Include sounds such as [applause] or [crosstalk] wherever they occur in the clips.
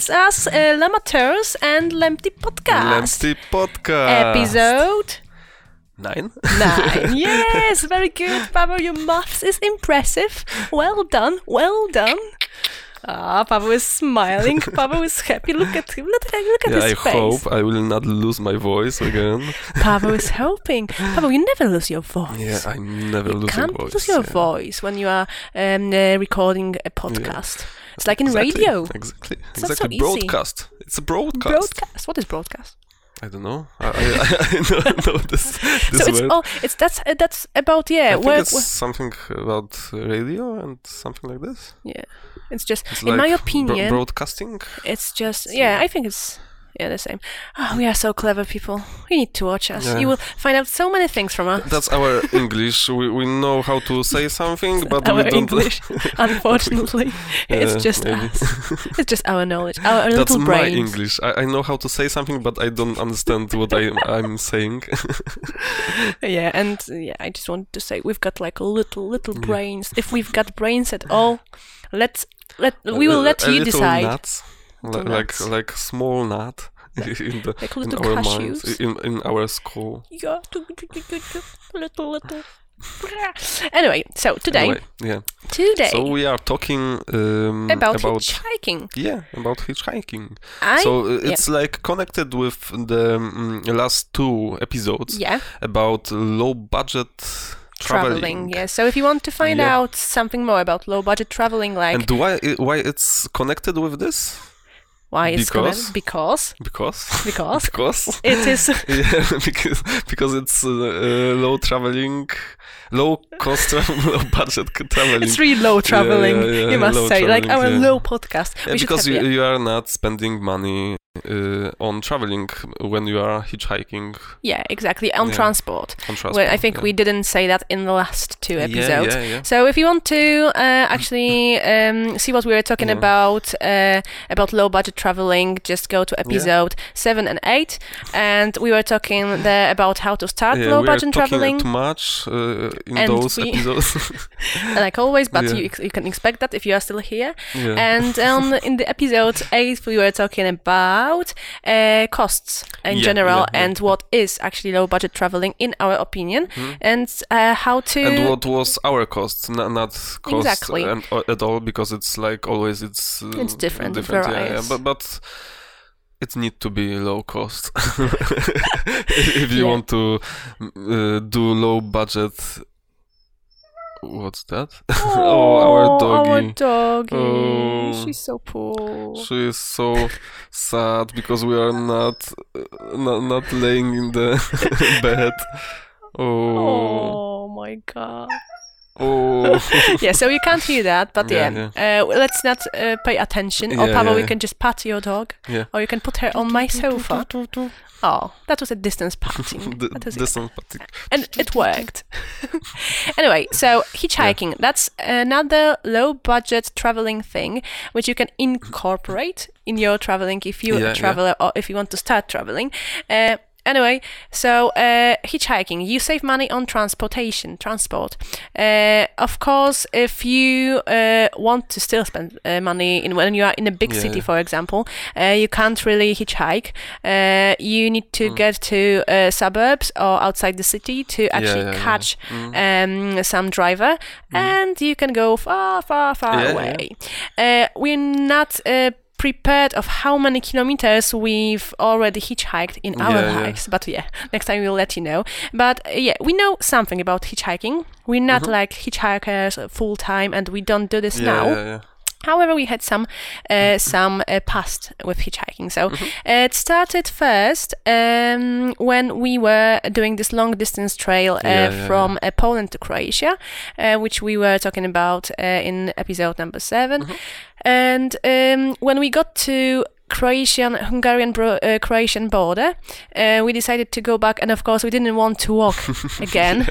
it's us, uh, Lamateurs and Lempty Podcast. Lempty podcast. Episode nine. nine. [laughs] yes, very good, Pavel. Your maths is impressive. Well done, well done. Ah, Pavel is smiling. [laughs] Pavel is happy. Look at him. Look at, look at yeah, his I face. hope I will not lose my voice again. Pavel is [laughs] hoping. Pavel, you never lose your voice. Yeah, I never you lose can't voice. lose your yeah. voice when you are um, uh, recording a podcast. It's like in Exactly, radio. [laughs] Exactly. It's not so exactly. easy. broadcast. It's a broadcast. Broadcast. What is broadcast? I don't know. I, I, I [laughs] don't know this, [laughs] this so it's word. oh, it's that's uh, that's about yeah. I think where- it's where- something about radio and something like this. yeah. It's just It's in like my bro- opinion, broadcasting. it's just yeah. I think it's yeah the same. Oh, we are so clever people. You need to watch us. Yeah. You will find out so many things from us. That's our English. We, we know how to say something, but our we don't. [laughs] English, unfortunately, it's just maybe. us. It's just our knowledge, our, our That's little my. English. I, I know how to say something, but I don't understand what I, I'm saying. [laughs] Yeah, and yeah, I just wanted to say we've got like little little Yeah. brains. If we've got brains at all, let's let we will A- let a you little decide. Nuts, Like like small nut [laughs] in the Like in our cashews. minds, in in our school. Yeah, little little. [laughs] Anyway, so today, Anyway, yeah. today So we are talking um, about, about hitchhiking. yeah about hitchhiking. I so uh, it's like connected with the um, last two episodes yeah about low budget traveling. traveling. Yeah. So if you want to find Yeah. out something more about low budget traveling, like And why why it's connected with this? Why it's because- because? Because? Because? [laughs] Because? It is [laughs] yeah because because it's uh, uh, low traveling, low cost, [laughs] low budget traveling. it's really low traveling. yeah, yeah, you must say. Like our low podcast. Because you, you are not spending money uh, on traveling when you are hitchhiking yeah, exactly on Yeah. transport. on transport. Well, I think yeah. we didn't say that in the last two episodes. Yeah, yeah, So if you want to uh, actually [laughs] um, see what we were talking about uh, about low budget traveling, just go to episode seven and eight, and we were talking there about how to start yeah, low budget talking traveling, too much uh, in And those we- episodes. [laughs] [laughs] like always. But you, ex- you can expect that if you are still here. yeah. And um, in the episode eight, we were talking about uh, costs in Yeah, general yeah, and what is actually low budget traveling in our opinion, and uh, how to and what was our cost not, not cost Exactly. and, uh, at all because it's like always it's uh, It's different, different yeah, but but it need to be low cost. [laughs] [laughs] If you want to uh, do low budget what's that [laughs] oh our doggy Our doggy. Oh. She's so poor. she is so sad because we are not uh, not, not laying in the [laughs] bed [laughs] oh Oh my god. Oh [laughs] yeah, so you can't hear that, but yeah, Yeah, Uh, let's not uh, pay attention. or Yeah, Pavel, yeah. we can just pat your dog, Yeah. or you can put her on my [laughs] sofa. Oh, that was a distance patting. [laughs] D- this one and it worked. anyway, so hitchhiking, that's another low budget traveling thing which you can incorporate in your traveling if you're a traveler or if you want to start traveling. Uh, Anyway, so uh, hitchhiking, you save money on transportation, transport. Uh, of course, if you uh, want to still spend uh, money in when you are in a big Yeah, city, for example, uh, you can't really hitchhike. Uh, you need to Mm. get to uh, suburbs or outside the city to actually yeah, yeah. catch Mm. um, some driver, and you can go far, far, far away. Uh, we're not. Prepared of how many kilometers we've already hitchhiked in our Yeah, yeah. lives, but yeah, [laughs] next time we'll let you know. But uh, yeah, we know something about hitchhiking. We're not Mhm. like hitchhikers full time, and we don't do this yeah, now. Yeah, yeah. However, we had some uh, some uh, past with hitchhiking. So Mm-hmm. uh, it started first um, when we were doing this long distance trail uh, Yeah, yeah, from uh, Poland to Croatia, uh, which we were talking about uh, in episode number 7 Mm-hmm. And um, when we got to Croatian Hungarian bro- uh, Croatian border. Uh, we decided to go back, and of course, we didn't want to walk [laughs] again.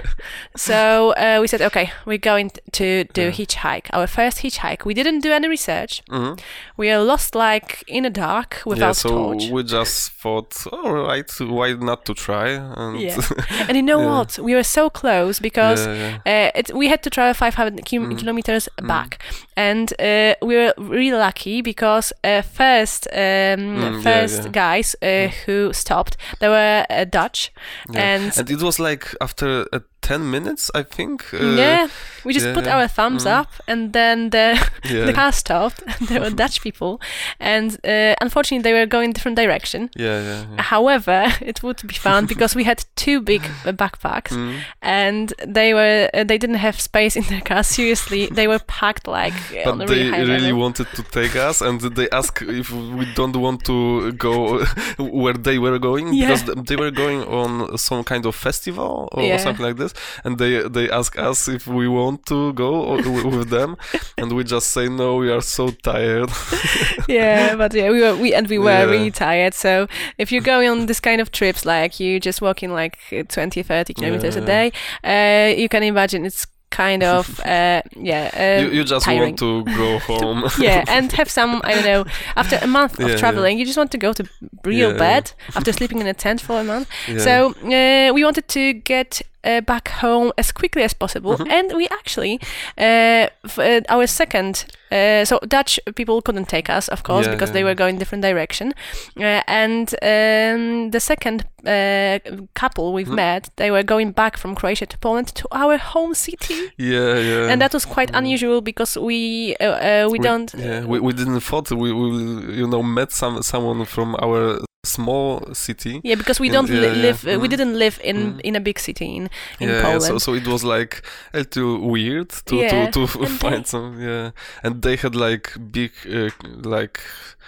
So uh, we said, okay, we're going to do hitchhike. Our first hitchhike. We didn't do any research. Mhm. We are lost like in the dark without yeah, so torch. we just thought, all right, why not to try? And Yeah. [laughs] and you know Yeah. what? We were so close because Yeah, yeah. Uh, it, we had to travel 500 ki- Mm. kilometers back, and uh, we were really lucky because uh, first um, yeah, first yeah. guys uh, who stopped they were uh, Dutch, Yeah. and, and it was like after uh, 10 minutes, I think. Uh, yeah, we just yeah, put our thumbs Mm. up, and then the [laughs] Yeah. the car stopped. there were Dutch people, and uh, unfortunately they were going different direction. Yeah, yeah. yeah. However, [laughs] it would be fun because we had two big uh, backpacks, Mm. and they were uh, they didn't have space in their car. Seriously, they were packed like [laughs] on But they really high really wanted to take us, and they asked if we don't want to go where they were going because they were going on some kind of festival or something like this, and they they ask us if we want to go with them, [laughs] and we just say no, we are so tired. [laughs] yeah, but yeah, we were we and we were Yeah. really tired. So if you go on this kind of trips, like you just walking like uh, 20, 30 kilometers a day, uh, you can imagine it's kind of [laughs] uh, yeah. Uh, you, you just tiring. want to go home. yeah, and have some I don't know. After a month of yeah. traveling, you just want to go to real Yeah, bed after sleeping in a tent for a month. Yeah. So uh, we wanted to get uh, back home as quickly as possible, Mhm. and we actually uh, f- uh, our second. Uh, so Dutch people couldn't take us, of course, Yeah, because yeah, they were going different direction. Uh, and um, the second uh, couple we've Mhm. met, they were going back from Croatia to Poland to our home city, yeah, yeah. and that was quite Mm. unusual because we uh, uh, we, don't. Yeah, we, we didn't thought we will, you know, met some someone from our small city. Yeah, because we In- don't li- yeah, yeah. live. Uh, we Mm. didn't live in Mm. in a big city in in yeah, Poland. so so it was like a little weird to Yeah, to, to and [laughs] find they- some yeah, and they had like big uh, like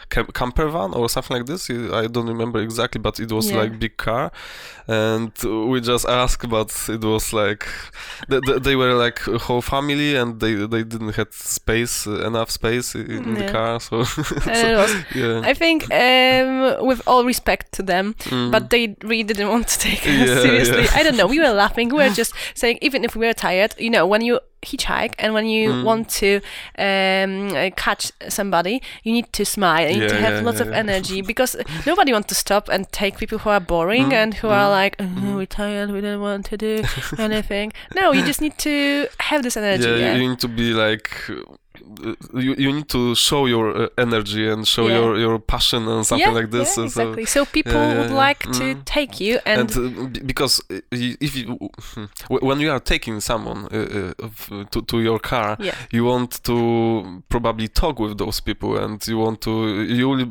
cam- camper van or something like this. I don't remember exactly, but it was Yeah. like big car, and we just asked, but it was like they, they, were like a whole family, and they they didn't have space uh, enough space in, in the car, so, [laughs] so it yeah. I think, um, with all respect to them, Mm. but they really didn't want to take us [laughs] Yeah, seriously. yeah. I don't know. We were laughing. We were [laughs] just saying, even if we were tired, you know, when you hitchhike and when you Mm. want to um, uh, catch somebody, you need to smile. You need to Yeah, have yeah, lots yeah, of yeah. energy [laughs] because nobody wants to stop and take people who are boring Mm, and who are mm, like, oh, we're tired, we don't want to do anything. No, you just need to have this energy. yeah, yeah. you need to be like you, you need to show your uh, energy and show Yeah. your, your passion and something yeah, like this yeah, so- exactly. So people would like to Mm. take you and, and, uh, because uh, if you when you are taking someone to, to your car yeah, you want to probably talk with those people and you want to you will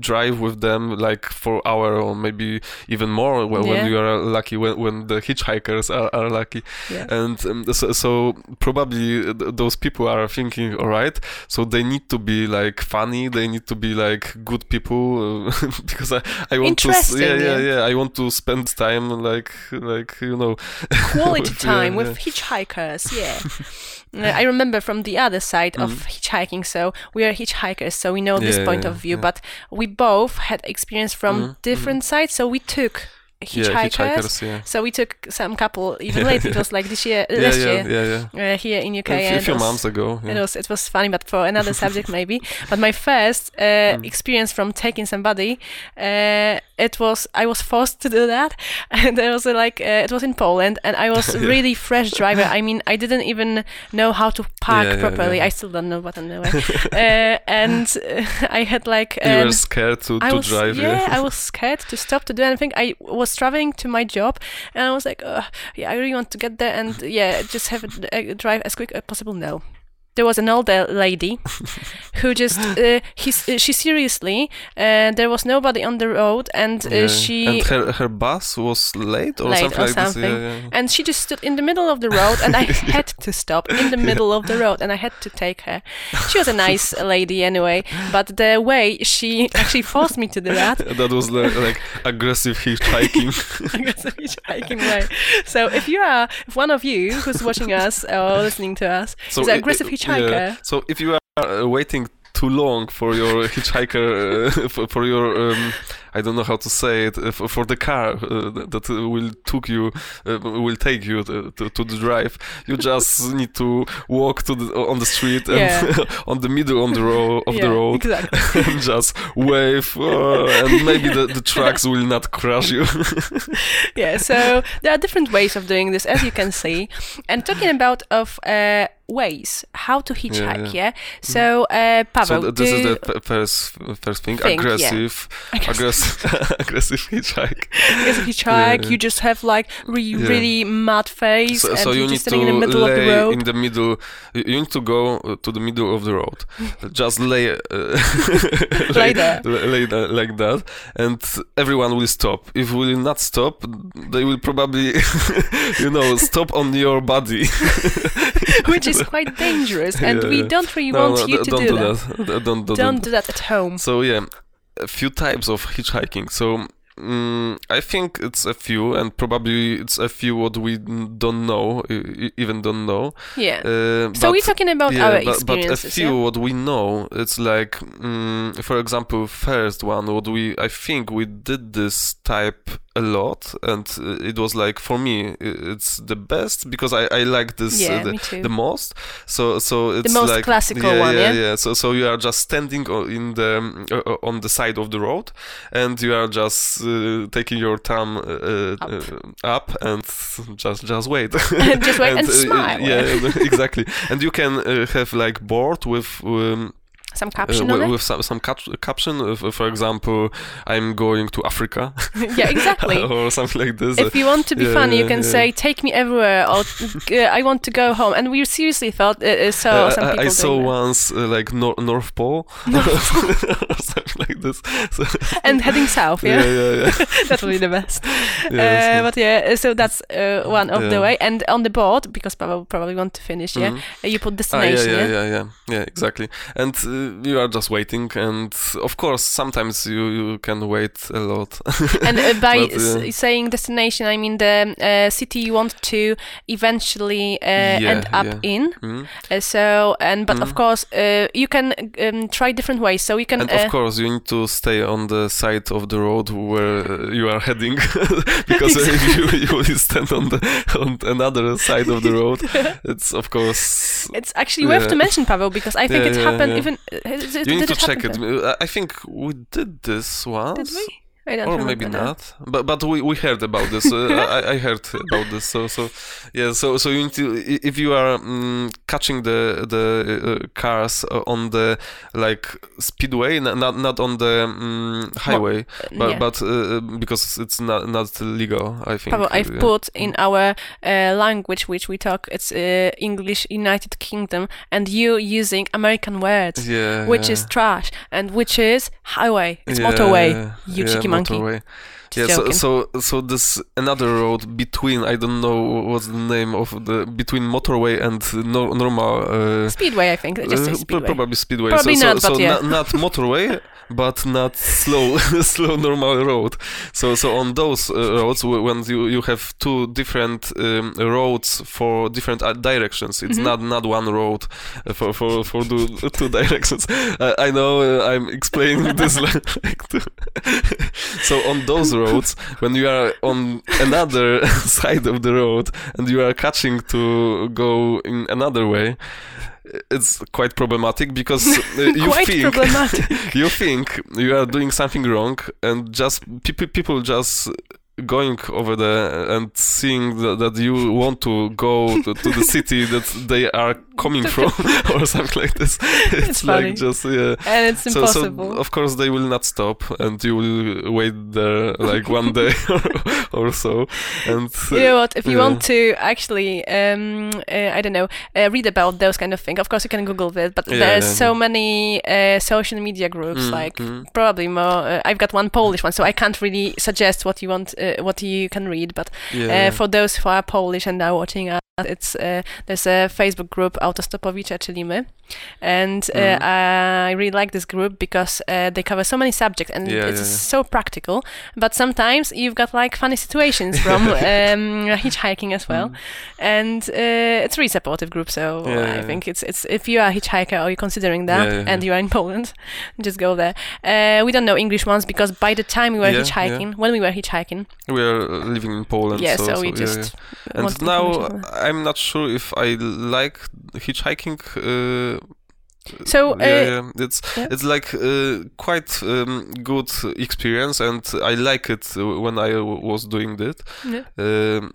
drive with them like for hour or maybe even more when, when you are lucky when, when the hitchhikers are, are lucky yeah. and um, so, so probably th- those people are thinking all right so they need to be like funny they need to be like good people [laughs] because I, I want to yeah, yeah yeah. yeah I want to spend time like like you know [laughs] quality with- time yeah. with hitchhikers. Yeah, [laughs] Uh, I remember from the other side of hitchhiking. So we are hitchhikers, so we know this Mm. Yeah, point yeah, of view. yeah. But we both had experience from Mhm, different sides, so we took hitchhikers. yeah hitchhikers yeah So we took some couple even later. It was like this year, [laughs] yeah last yeah year yeah yeah uh, here in UK. a few, and few was- months ago It was it was funny, but for another [laughs] subject maybe. But my first uh, Mm. experience from taking somebody, uh, it was I was forced to do that, [laughs] and it was like uh, it was in Poland, and I was Yeah. really fresh driver. I mean, I didn't even know how to park Yeah, yeah, properly. yeah. I still don't know, but anyway, uh, and uh, I had like. you um, were scared to, I to was drive yeah, yeah I was scared to stop to do anything. I was traveling to my job, and I was like, yeah, I really want to get there and yeah, just have a, a drive as quick as possible. No. There was an older lady [laughs] who just uh, he she seriously uh, there was nobody on the road and uh, Yeah. she and her her bus was late or Late something or like something. yeah, yeah. and she just stood in the middle of the road and I [laughs] had to stop in the middle of the road and I had to take her. She was a nice [laughs] lady anyway, but the way she actually forced me to do that that was like, like aggressive hitchhiking aggressive hitchhiking way. So if you are, if one of you who's watching us or listening to us So is an i- aggressive i- hitchhiker, yeah. So if you are uh, waiting too long for your [laughs] hitchhiker uh, [laughs] for, for, your um, I don't know how to say it for, for, the car uh, that will took you uh, will take you to, to, to, the drive. You just [laughs] need to walk to the on the street and Yeah. [laughs] on the middle on the road of Yeah, the road exactly. [laughs] and just wave uh, and maybe the, the trucks will not crush you. yeah so there are different ways of doing this as you can see and talking about of uh, ways how to hitchhike yeah, yeah. so uh, Pavel so th- this is the first first thing, Thing, yeah. aggressive aggressive [laughs] aggressive hitchhike. you hitchhike Yeah. you just have like really Yeah. really mad face So, and so you're you need just to standing in the middle of the road in the middle. You need to go uh, to the middle of the road. [laughs] Just lay, uh, [laughs] Lay there. lay, lay like that, and everyone will stop. If will not stop, they will probably, you know, stop on your body. which is quite dangerous and Yeah, we don't really No, want no, you to don't do do that, that. Don't, don't, don't do that at home So yeah, a few types of hitchhiking. So mm, I think it's a few, and probably it's a few what we don't know, even don't know. yeah Uh, so we're talking about yeah, our but, but a few yeah? what we know, it's like, mm, for example, first one what we I think we did this type a lot, and uh, it was like for me it's the best because I I like this Yeah, uh, the, the most. So so it's the most like classical yeah, one, yeah, yeah? yeah. So so you are just standing in the um, on the side of the road, and you are just uh, taking your thumb Up. up and just just wait. [laughs] Just wait [laughs] and uh, smile. Yeah, exactly. And you can uh, have like board with. Um, some uh, caption wi- on it with some, some cap- caption, for example, I'm going to Africa [laughs] yeah exactly [laughs] or something like this. if you want to be yeah, funny, you can say "Take me everywhere" or uh, [laughs] "I want to go home." And we seriously thought uh, uh, saw Uh, some I- people I saw once uh, like nor- North Pole or something like this. So, and heading south. yeah, Yeah, yeah, that would be the best. Yeah, uh, but yeah, so that's uh, one of the way. And on the board, because Pavel probably want to finish, yeah, Mhm. uh, you put Ah, yeah, destination. yeah, yeah? yeah, yeah, yeah, exactly. And uh, you are just waiting, and of course, sometimes you, you can wait a lot. [laughs] And uh, by But, s- uh, saying destination, I mean the uh, city you want to eventually uh, Yeah, end up yeah. in. Uh, so, and but of Mhm. course, uh, you can um, try different ways. So you can. And of course, you need to stay on the side of the road where you are heading, [laughs] because if you, you will stand on the on another side of the road, [laughs] it's of course It's actually worth Yeah. to mention, Pavel, because I think it happened even. You need to check it. Uh, I think we did this once. Did we? I don't or maybe not but but we, we heard about this uh, I, I heard about this so so yeah so so you need to if you are um, catching the the uh, cars uh, on the like speedway not not on the um, highway but yeah. but uh, because it's not not legal I think Pavel, I've yeah. put in our uh, language which we talk, it's uh, English United Kingdom, and you using American words, yeah which is trash, and which is highway, it's motorway. you yeah, monkey. motorway. Yeah, so, so so this another road between I don't know what's the name of the between motorway and no, normal uh, Speedway, I think. Just say Uh, speedway. Probably speedway. Probably so, not, so, but so yeah. not, not [laughs] motorway, but not slow, [laughs] slow normal road. So, so on those uh, roads, when you, you have two different um, roads for different uh, directions, it's Mhm. not not one road uh, for for for the [laughs] two directions. I, I know uh, I'm explaining this like, like so on those roads, when you are on another [laughs] side of the road and you are catching to go in another way, it's quite problematic because uh, [laughs] you think [laughs] you think you are doing something wrong and just people people just going over there and seeing that, that you want to go to, to the city [laughs] that they are coming from [laughs] or something like this [laughs] it's, It's like just yeah and it's so, so of course they will not stop and you will wait there like one day or, or so and uh, you know what? If you yeah. want to actually, um, uh, I don't know, uh, read about those kind of things, of course you can Google it. But Yeah, there's yeah, so many uh, social media groups, Mm, like mm. probably more. Uh, I've got one Polish one, so I can't really suggest what you want, uh, what you can read. But yeah, uh, for those who are Polish and are watching It's uh, there's a Facebook group Autostopowicze, czyli my, and uh, Mhm. I really like this group because uh, they cover so many subjects and Yeah, it's yeah, yeah. so practical. But sometimes you've got like funny situations from [laughs] um, hitchhiking as well, and uh, it's a really supportive group. So Mm. I think it's it's if you are a hitchhiker or you're considering that and you are in Poland, [laughs] just go there. Uh, we don't know English ones because by the time we were hitchhiking, when we were hitchhiking, We are living in Poland. yeah, so, so, so we yeah, just And now information on that. I'm not sure if I like hitchhiking. Uh, So, yeah, uh, yeah, it's yeah. it's like uh, quite um, good experience, and I like it when I w- was doing that. Yeah. Um,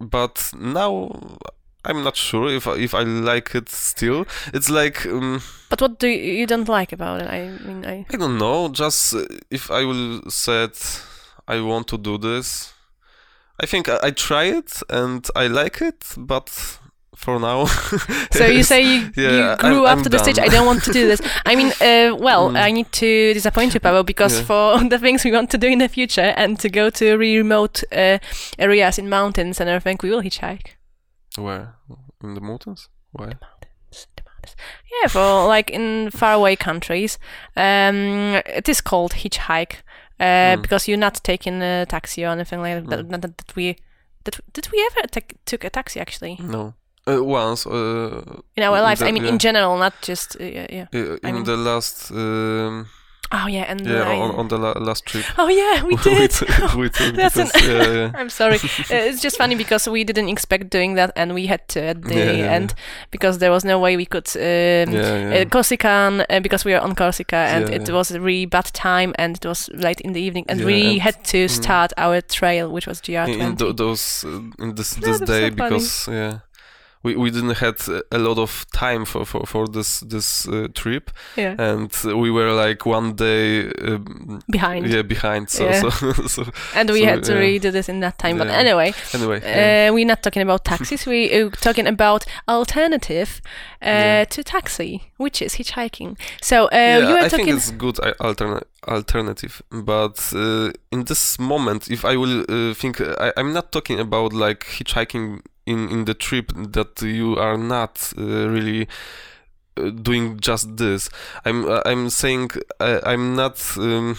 but now I'm not sure if I, if I like it still. It's like um, But what do you, you don't like about it? I mean, I I don't know. Just if I will said I want to do this, I think I, I try it and I like it, but for now. [laughs] so you say you, Yeah, you I'm- grew I'm up to the stage. I don't want to do this. I mean, [laughs] uh, well, Mm. I need to disappoint you, Pavel, because Yeah. for [laughs] the things we want to do in the future and to go to really remote uh, areas in mountains and everything, we will hitchhike. Where in the mountains? Where? The mountains. The Yeah, for like in faraway countries, um, it is called hitchhike Mm. because you're not taking a taxi or anything like that. Mm. Not that, that we did. Did we ever take took a taxi actually No. Uh, once. Uh, in our lives? the- I mean, yeah. in general, not just uh, yeah. yeah. uh, in mean- the last. Um, Oh yeah, and yeah, I- on, on the la- last trip. Oh yeah, we [laughs] did. took- [laughs] we took That's an- yeah, yeah. [laughs] I'm sorry. Uh, it's just funny because we didn't expect doing that, and we had to at the Yeah, end because there was no way we could. Um. Uh, Corsican uh, because we were on Corsica and it was a really bad time and it was late in the evening and we and- had to mm. start our trail which was GR20. in, in tho- those uh, in this this day so funny. because yeah we, we didn't had a lot of time for for, for this this uh, trip yeah, and we were like one day um, behind. yeah behind so Yeah. so, [laughs] so And we so, had to yeah. really do this in that time. But anyway, anyway yeah. uh, we're not talking about taxis. we're talking about alternative uh, Yeah. to taxi, which is hitchhiking. So uh, yeah, you were I talking. think it's good uh, alterna- alternative, but uh, in this moment, if I will uh, think, I, I'm not talking about like hitchhiking in in the trip that you are not uh, really uh, doing just this. I'm uh, I'm saying uh, I'm not. Um,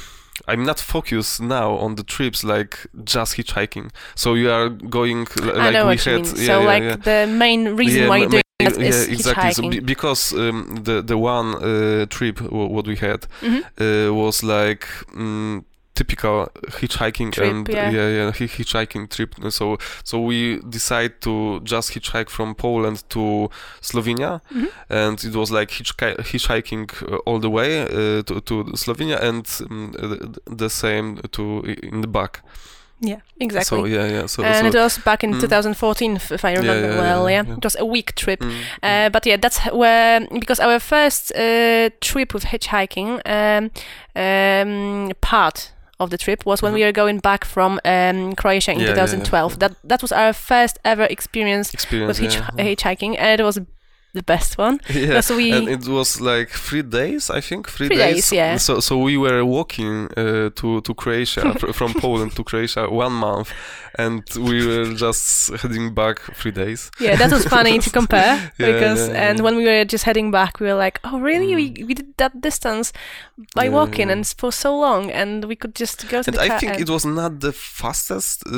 I'm not focused now on the trips like just hitchhiking. So you are going like I know we what you had. mean. yeah, so, yeah, like yeah. the main reason why you're doing ma- that is yeah, exactly. So because um, the the one uh, trip w- what we had Mhm. uh, was like mm, typical hitchhiking Trip, and yeah. yeah yeah hitchhiking trip. So so we decided to just hitchhike from Poland to Slovenia, Mhm. and it was like hitchhiking uh, all the way uh, to to Slovenia and um, the, same to in the back. Yeah, exactly. So yeah yeah so and so. it was back in Mm. 2014, if, I remember yeah, well. yeah, Yeah, yeah. it was a week trip. Mm, Uh, but yeah, that's where because our first uh, trip with hitchhiking um, um, part of the trip was when we were going back from um, Croatia in Mm-hmm. Yeah, yeah, yeah. 2012. That that was our first ever experience experience with hitch- yeah. hitchhiking, and it was the best one. [laughs] yeah Because we and it was like three days i think three, Three days, yeah. so so we were walking uh, to to croatia [laughs] fr- from poland to croatia one month and we were just heading back three days yeah, that was funny to [laughs] compare Yeah, because yeah, and when we were just heading back, we were like, oh really? We we did that distance by walking and for so long, and we could just go to and I think and- it was not the fastest uh,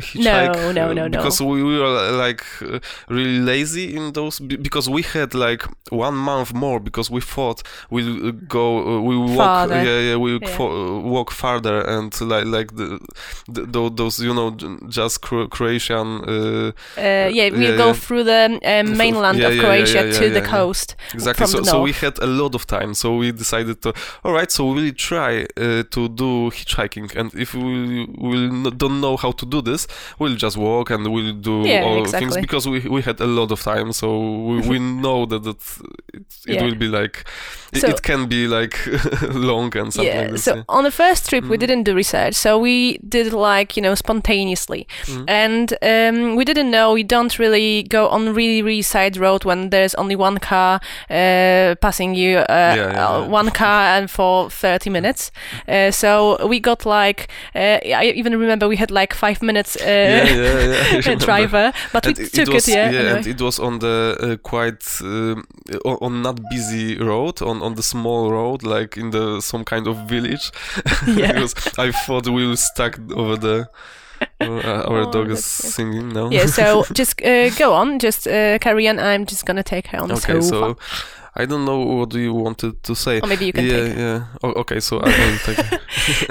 hitchhike. No, no, uh, no, no. Because we, we were like uh, really lazy in those because we had like one month more because we thought we'll uh, go uh, we walk Farther. yeah yeah we Yeah. uh, walk farther and like like the, the those you know just Cro- Croatian uh, Uh, yeah, we'll yeah, go yeah. through the um, mainland of Croatia to the coast. Exactly. So, the so we had a lot of time. So we decided to, all right. So we'll try uh, to do hitchhiking, and if we will don't know how to do this, we'll just walk and we'll do all things because we we had a lot of time. So we, we [laughs] know that it, it Yeah. will be like It, So- it can be like [laughs] long and something yeah. like this. so yeah. on the first trip, we Mhm. didn't do research, so we did like you know spontaneously, Mhm. and um, we didn't know. We don't really go on really really side road when there's only one car uh, passing you, uh, Yeah, uh, one car and for thirty minutes. Uh, so we got like uh, I even remember we had like five minutes. Uh, yeah, yeah, yeah. I [laughs] driver, but And we it, took it was, it, yeah. anyway. and it was on the quite um, on, on not busy road, on on the small road, like in the some kind of village. [laughs] Yeah. because I thought we were stuck over there. Uh, our Oh, dog is singing now. yeah, so [laughs] just uh, go on, just uh, carry on. I'm just gonna take her on the okay, sofa. so I don't know what you wanted to say. or maybe you can yeah, take. yeah. Oh, okay, so I will take. it.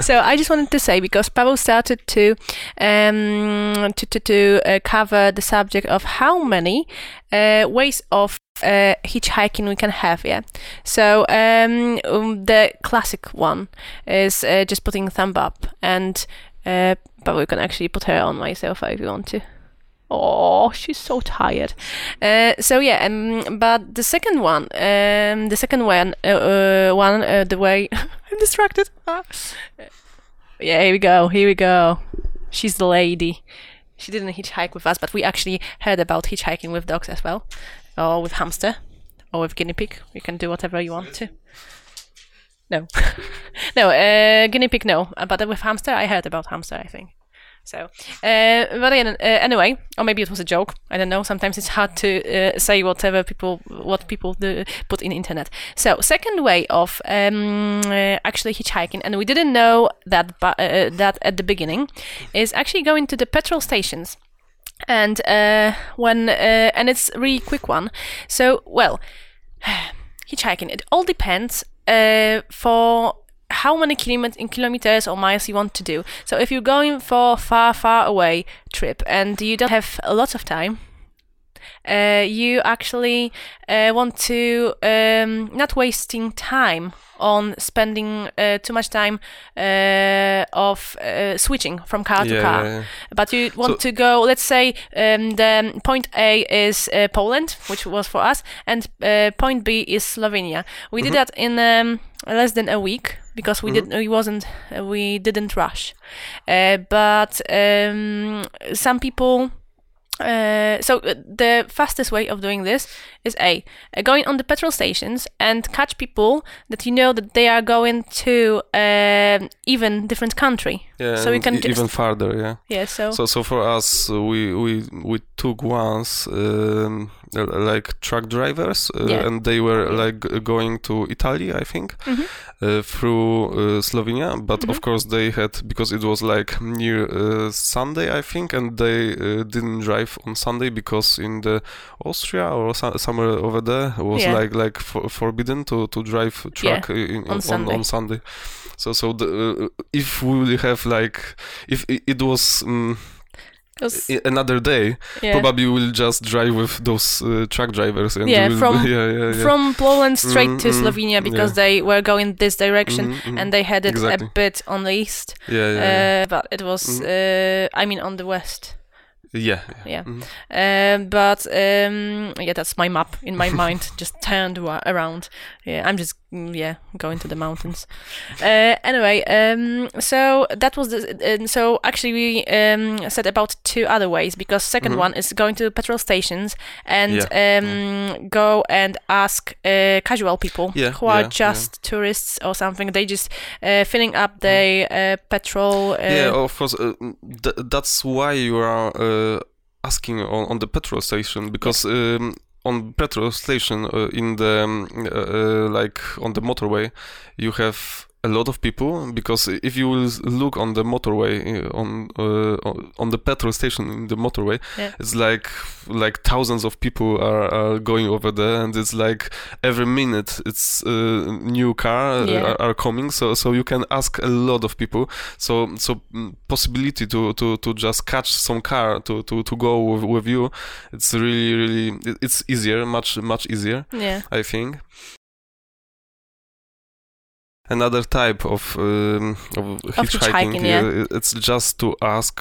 [laughs] so I just wanted to say because Pavel started to um, to to, to uh, cover the subject of how many uh, ways of uh, hitchhiking we can have. Yeah. So um, um, the classic one is uh, just putting thumb up, and uh, but we can actually put her on my sofa if you want to. Oh, she's so tired. Uh, so yeah, um, but the second one, um, the second one, uh, uh, one, uh, the way [laughs] I'm distracted. Ah. Yeah, here we go. Here we go. She's the lady. She didn't hitchhike with us, but we actually heard about hitchhiking with dogs as well, or with hamster, or with guinea pig. You can do whatever you want to. No, [laughs] no, uh, guinea pig, no. Uh, But with hamster, I heard about hamster. I think. So, uh, but yeah, uh, anyway, or maybe it was a joke. I don't know. Sometimes it's hard to uh, say whatever people, what people do, put in internet. So, second way of um, uh, actually hitchhiking, and we didn't know that, uh, that at the beginning, is actually going to the petrol stations, and uh, when uh, and it's a really quick one. So, well, [sighs] hitchhiking. It all depends uh, for how many kilometers or miles you want to do. So if you're going for far, far away trip and you don't have a lot of time, uh, you actually uh, want to um, not wasting time on spending uh, too much time uh, of uh, switching from car to car yeah, yeah. but you want So- to go let's say um, the point a is uh, poland which was for us and uh, point b is slovenia we Mm-hmm. did that in um, less than a week because we Mm-hmm. didn't we wasn't uh, we didn't rush uh, but um, some people uh, so uh, the fastest way of doing this is a uh, going on the petrol stations and catch people that you know that they are going to um even different country. Yeah, So we can e- just- even farther. Yeah. Yeah. So, So so for us, uh, we we we took once um, uh, like truck drivers, uh, Yeah. and they were like going to Italy, I think, Mhm. uh, through uh, Slovenia. But Mhm. of course, they had because it was like near uh, Sunday, I think, and they uh, didn't drive on Sunday because in the Austria or so- somewhere over there was Yeah. like like for, forbidden to to drive truck uh, in, on Sunday. on Sunday. So so the, uh, if we will have like if it, it was. Um, another day, yeah. probably we'll just drive with those uh, truck drivers. And Yeah, we'll, from- [laughs] yeah, yeah, yeah. from Poland straight Mm, to mm, Slovenia because they were going this direction Mhm, mhm. and they headed Exactly. a bit on the east. yeah. Uh, but it was, Mhm. uh, I mean, on the west. yeah, Yeah. Mhm. Um, but um, yeah, that's my map in my mind, just turned wa- around. Yeah, I'm just mm, yeah going to the mountains. [laughs] Uh, anyway, um, so that was the. Uh, so actually, we um, said about two other ways because 2nd Mhm. one is going to petrol stations and Yeah, um, go and ask uh, casual people Yeah, who are yeah, just tourists or something. They just uh, filling up their uh, petrol. Uh, yeah. Of course, uh, th- that's why you are uh, asking on, on the petrol station because. Um, on petrol station uh, in the um, uh, like on the motorway you have a lot of people because if you will look on the motorway uh, on uh, on- the petrol station in the motorway Yeah. it's like like thousands of people are, are going over there and it's like every minute it's a new car uh, Yeah. are, are coming so so you can ask a lot of people so so mm, possibility to to to just catch some car to to to go with, with you it's really really it's easier much much easier yeah. I think. Another type of um, of hitchhiking, hitchhiking, yeah. uh, it's just to ask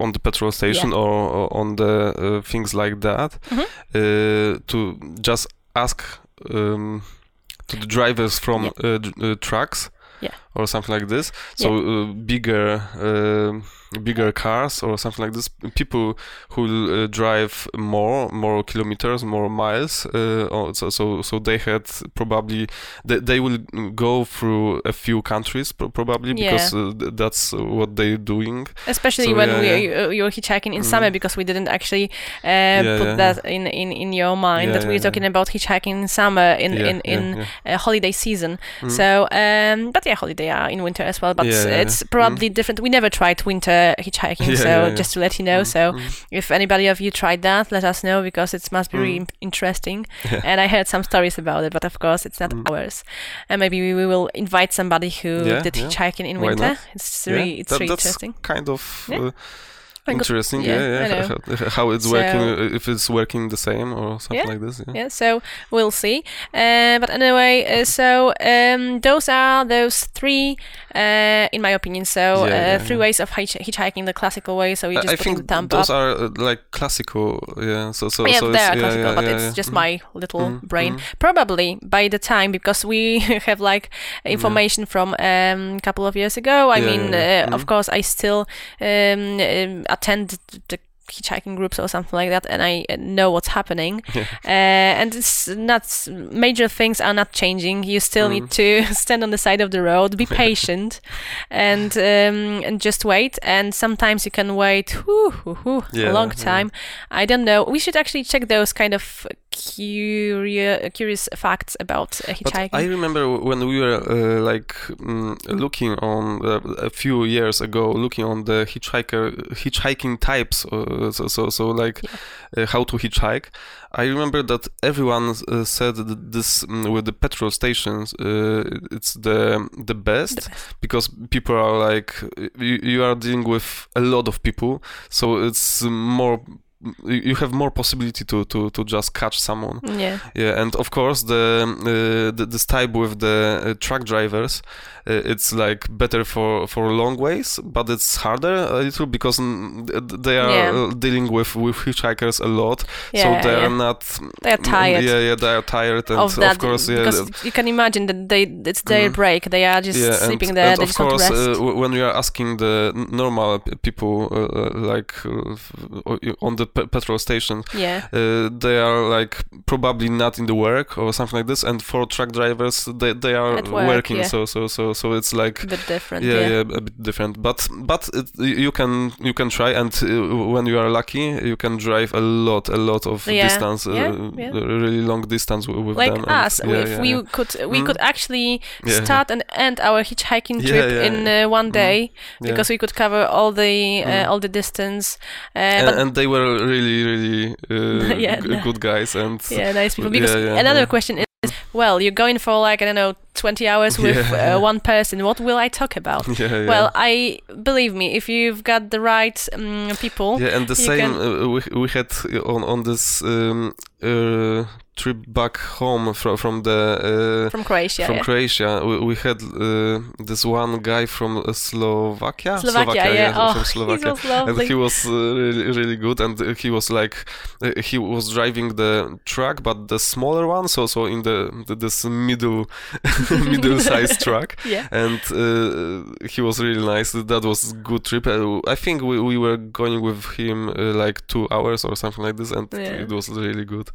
on the petrol station or, or on the uh, things like that Mhm. uh, to just ask um, to the drivers from Yeah. uh, d- uh, trucks Yeah. Or something like this so uh, bigger uh, bigger cars or something like this people who uh, drive more more kilometers more miles uh, so, so so they had probably they, they will go through a few countries pro- probably Yeah. because uh, that's what they're doing especially So, when yeah, we yeah. You, you were hitchhiking in Mm. summer because we didn't actually uh, Yeah, put yeah, that in, in in your mind Yeah, that we're yeah, talking about hitchhiking in summer in Yeah, in yeah, in yeah. uh, holiday season. Mm. So, um, but yeah, holiday are in winter as well. But Yeah, it's probably different. We never tried winter hitchhiking, so just to let you know. Mm, So, mm. if anybody of you tried that, let us know because it must be really Mm. interesting. And I heard some stories about it, but of course it's not Mm. ours. And maybe we, we will invite somebody who did hitchhiking in Why winter. not? It's really it's that- really that's interesting. kind of uh, interesting. yeah, Yeah, yeah. How, it's So- working, uh, if it's working the same or something Yeah, like this. Yeah. yeah so we'll see uh, but anyway uh, so um, those are those three uh, in my opinion so Yeah, uh, yeah, three yeah. ways of hitch- hitchhiking the classical way so you just I think those up are uh, like classical. Yeah. So so yeah, so they are classical, yeah, but yeah, it's just Mhm. my little Mm, brain. mm. Probably by the time, because we [laughs] have like information from um, a couple of years ago. I Yeah, mean, yeah, yeah. uh, of Mm. course, I still um, um, attend the hitchhiking groups or something like that, and I uh, know what's happening. [laughs] Yeah. Uh, and it's not major things are not changing. You still Mm. need to [laughs] stand on the side of the road, be [laughs] patient, and um, and just wait. And sometimes you can wait whoo, whoo, whoo, a Yeah, long yeah. time. I don't know. We should actually check those kind of curio- curious facts about uh, But hitchhiking. I remember when we were uh, like mm, looking on uh, a few years ago, looking on the hitchhiker hitchhiking types. Uh, so so so like uh, how to hitchhike. I remember that everyone uh, said that this mm, with the petrol stations, uh, it's the the best, because people are like you, you are dealing with a lot of people, so it's more. You have more possibility to, to, to just catch someone. yeah. Yeah, and of course the uh, the this type with the uh, truck drivers, uh, it's like better for for long ways, but it's harder a little because mm, they are Yeah. uh, dealing with with hitchhikers a lot, Yeah, so they yeah. are not. They're tired. Yeah, yeah, they are tired, and of that of course, yeah. because you can imagine that they it's their Mhm. break they are just yeah, sleeping and, there and they of course, rest uh, when you are asking the normal people, uh, uh, like uh, on the pe- petrol station, yeah uh, they are like probably not in the work or something like this and for truck drivers they, they are work, working yeah. so so so so it's like a bit different yeah, yeah, yeah a bit different but but it, you can you can try and uh, when you are lucky you can drive a lot a lot of Yeah, distance uh, really long distance w- with like them and- us yeah, if we could we Mm. could actually start and end our hitchhiking trip in uh, one Mm. day Yeah. because we could cover all the uh, Mm. all the distance uh, and, and they were really really [laughs] uh, Yeah, good guys and yeah nice people because yeah, another yeah. question is well you're going for like i don't know 20 hours with Yeah. uh, one person what will i talk about [laughs] yeah, well i believe me if you've got the right um, people Yeah, and the same can- uh, we we had on on this um, uh, trip back home from from the uh, from croatia from. Croatia. We, we had uh, this one guy from uh, Slovakia. slovakia yeah, from oh [laughs] Slovakia. he And he was uh, really, really good, and he was like, uh, he was driving the truck, but the smaller one, so so in the, the this middle [laughs] [laughs] middle sized truck, [laughs] yeah and uh, he was really nice. That was good trip. Uh, I think we, we were going with him uh, like two hours or something like this, and Yeah. it was really good.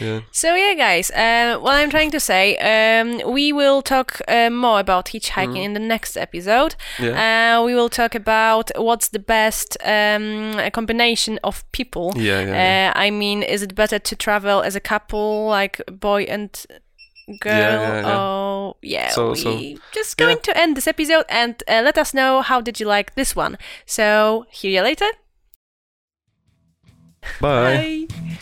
Yeah, So yeah, guys, uh, what I'm trying to say, um, we will talk uh, more about hitchhiking Mhm. in the next episode. yeah, Uh, we will talk about what's the best um, combination of people. yeah, yeah. yeah. I mean, is it better to travel as a couple, like boy and girl? yeah, yeah. Oh, yeah. So- we so- just going to end this episode and uh, let us know how did you like this one. So, hear you later. Bye. Bye.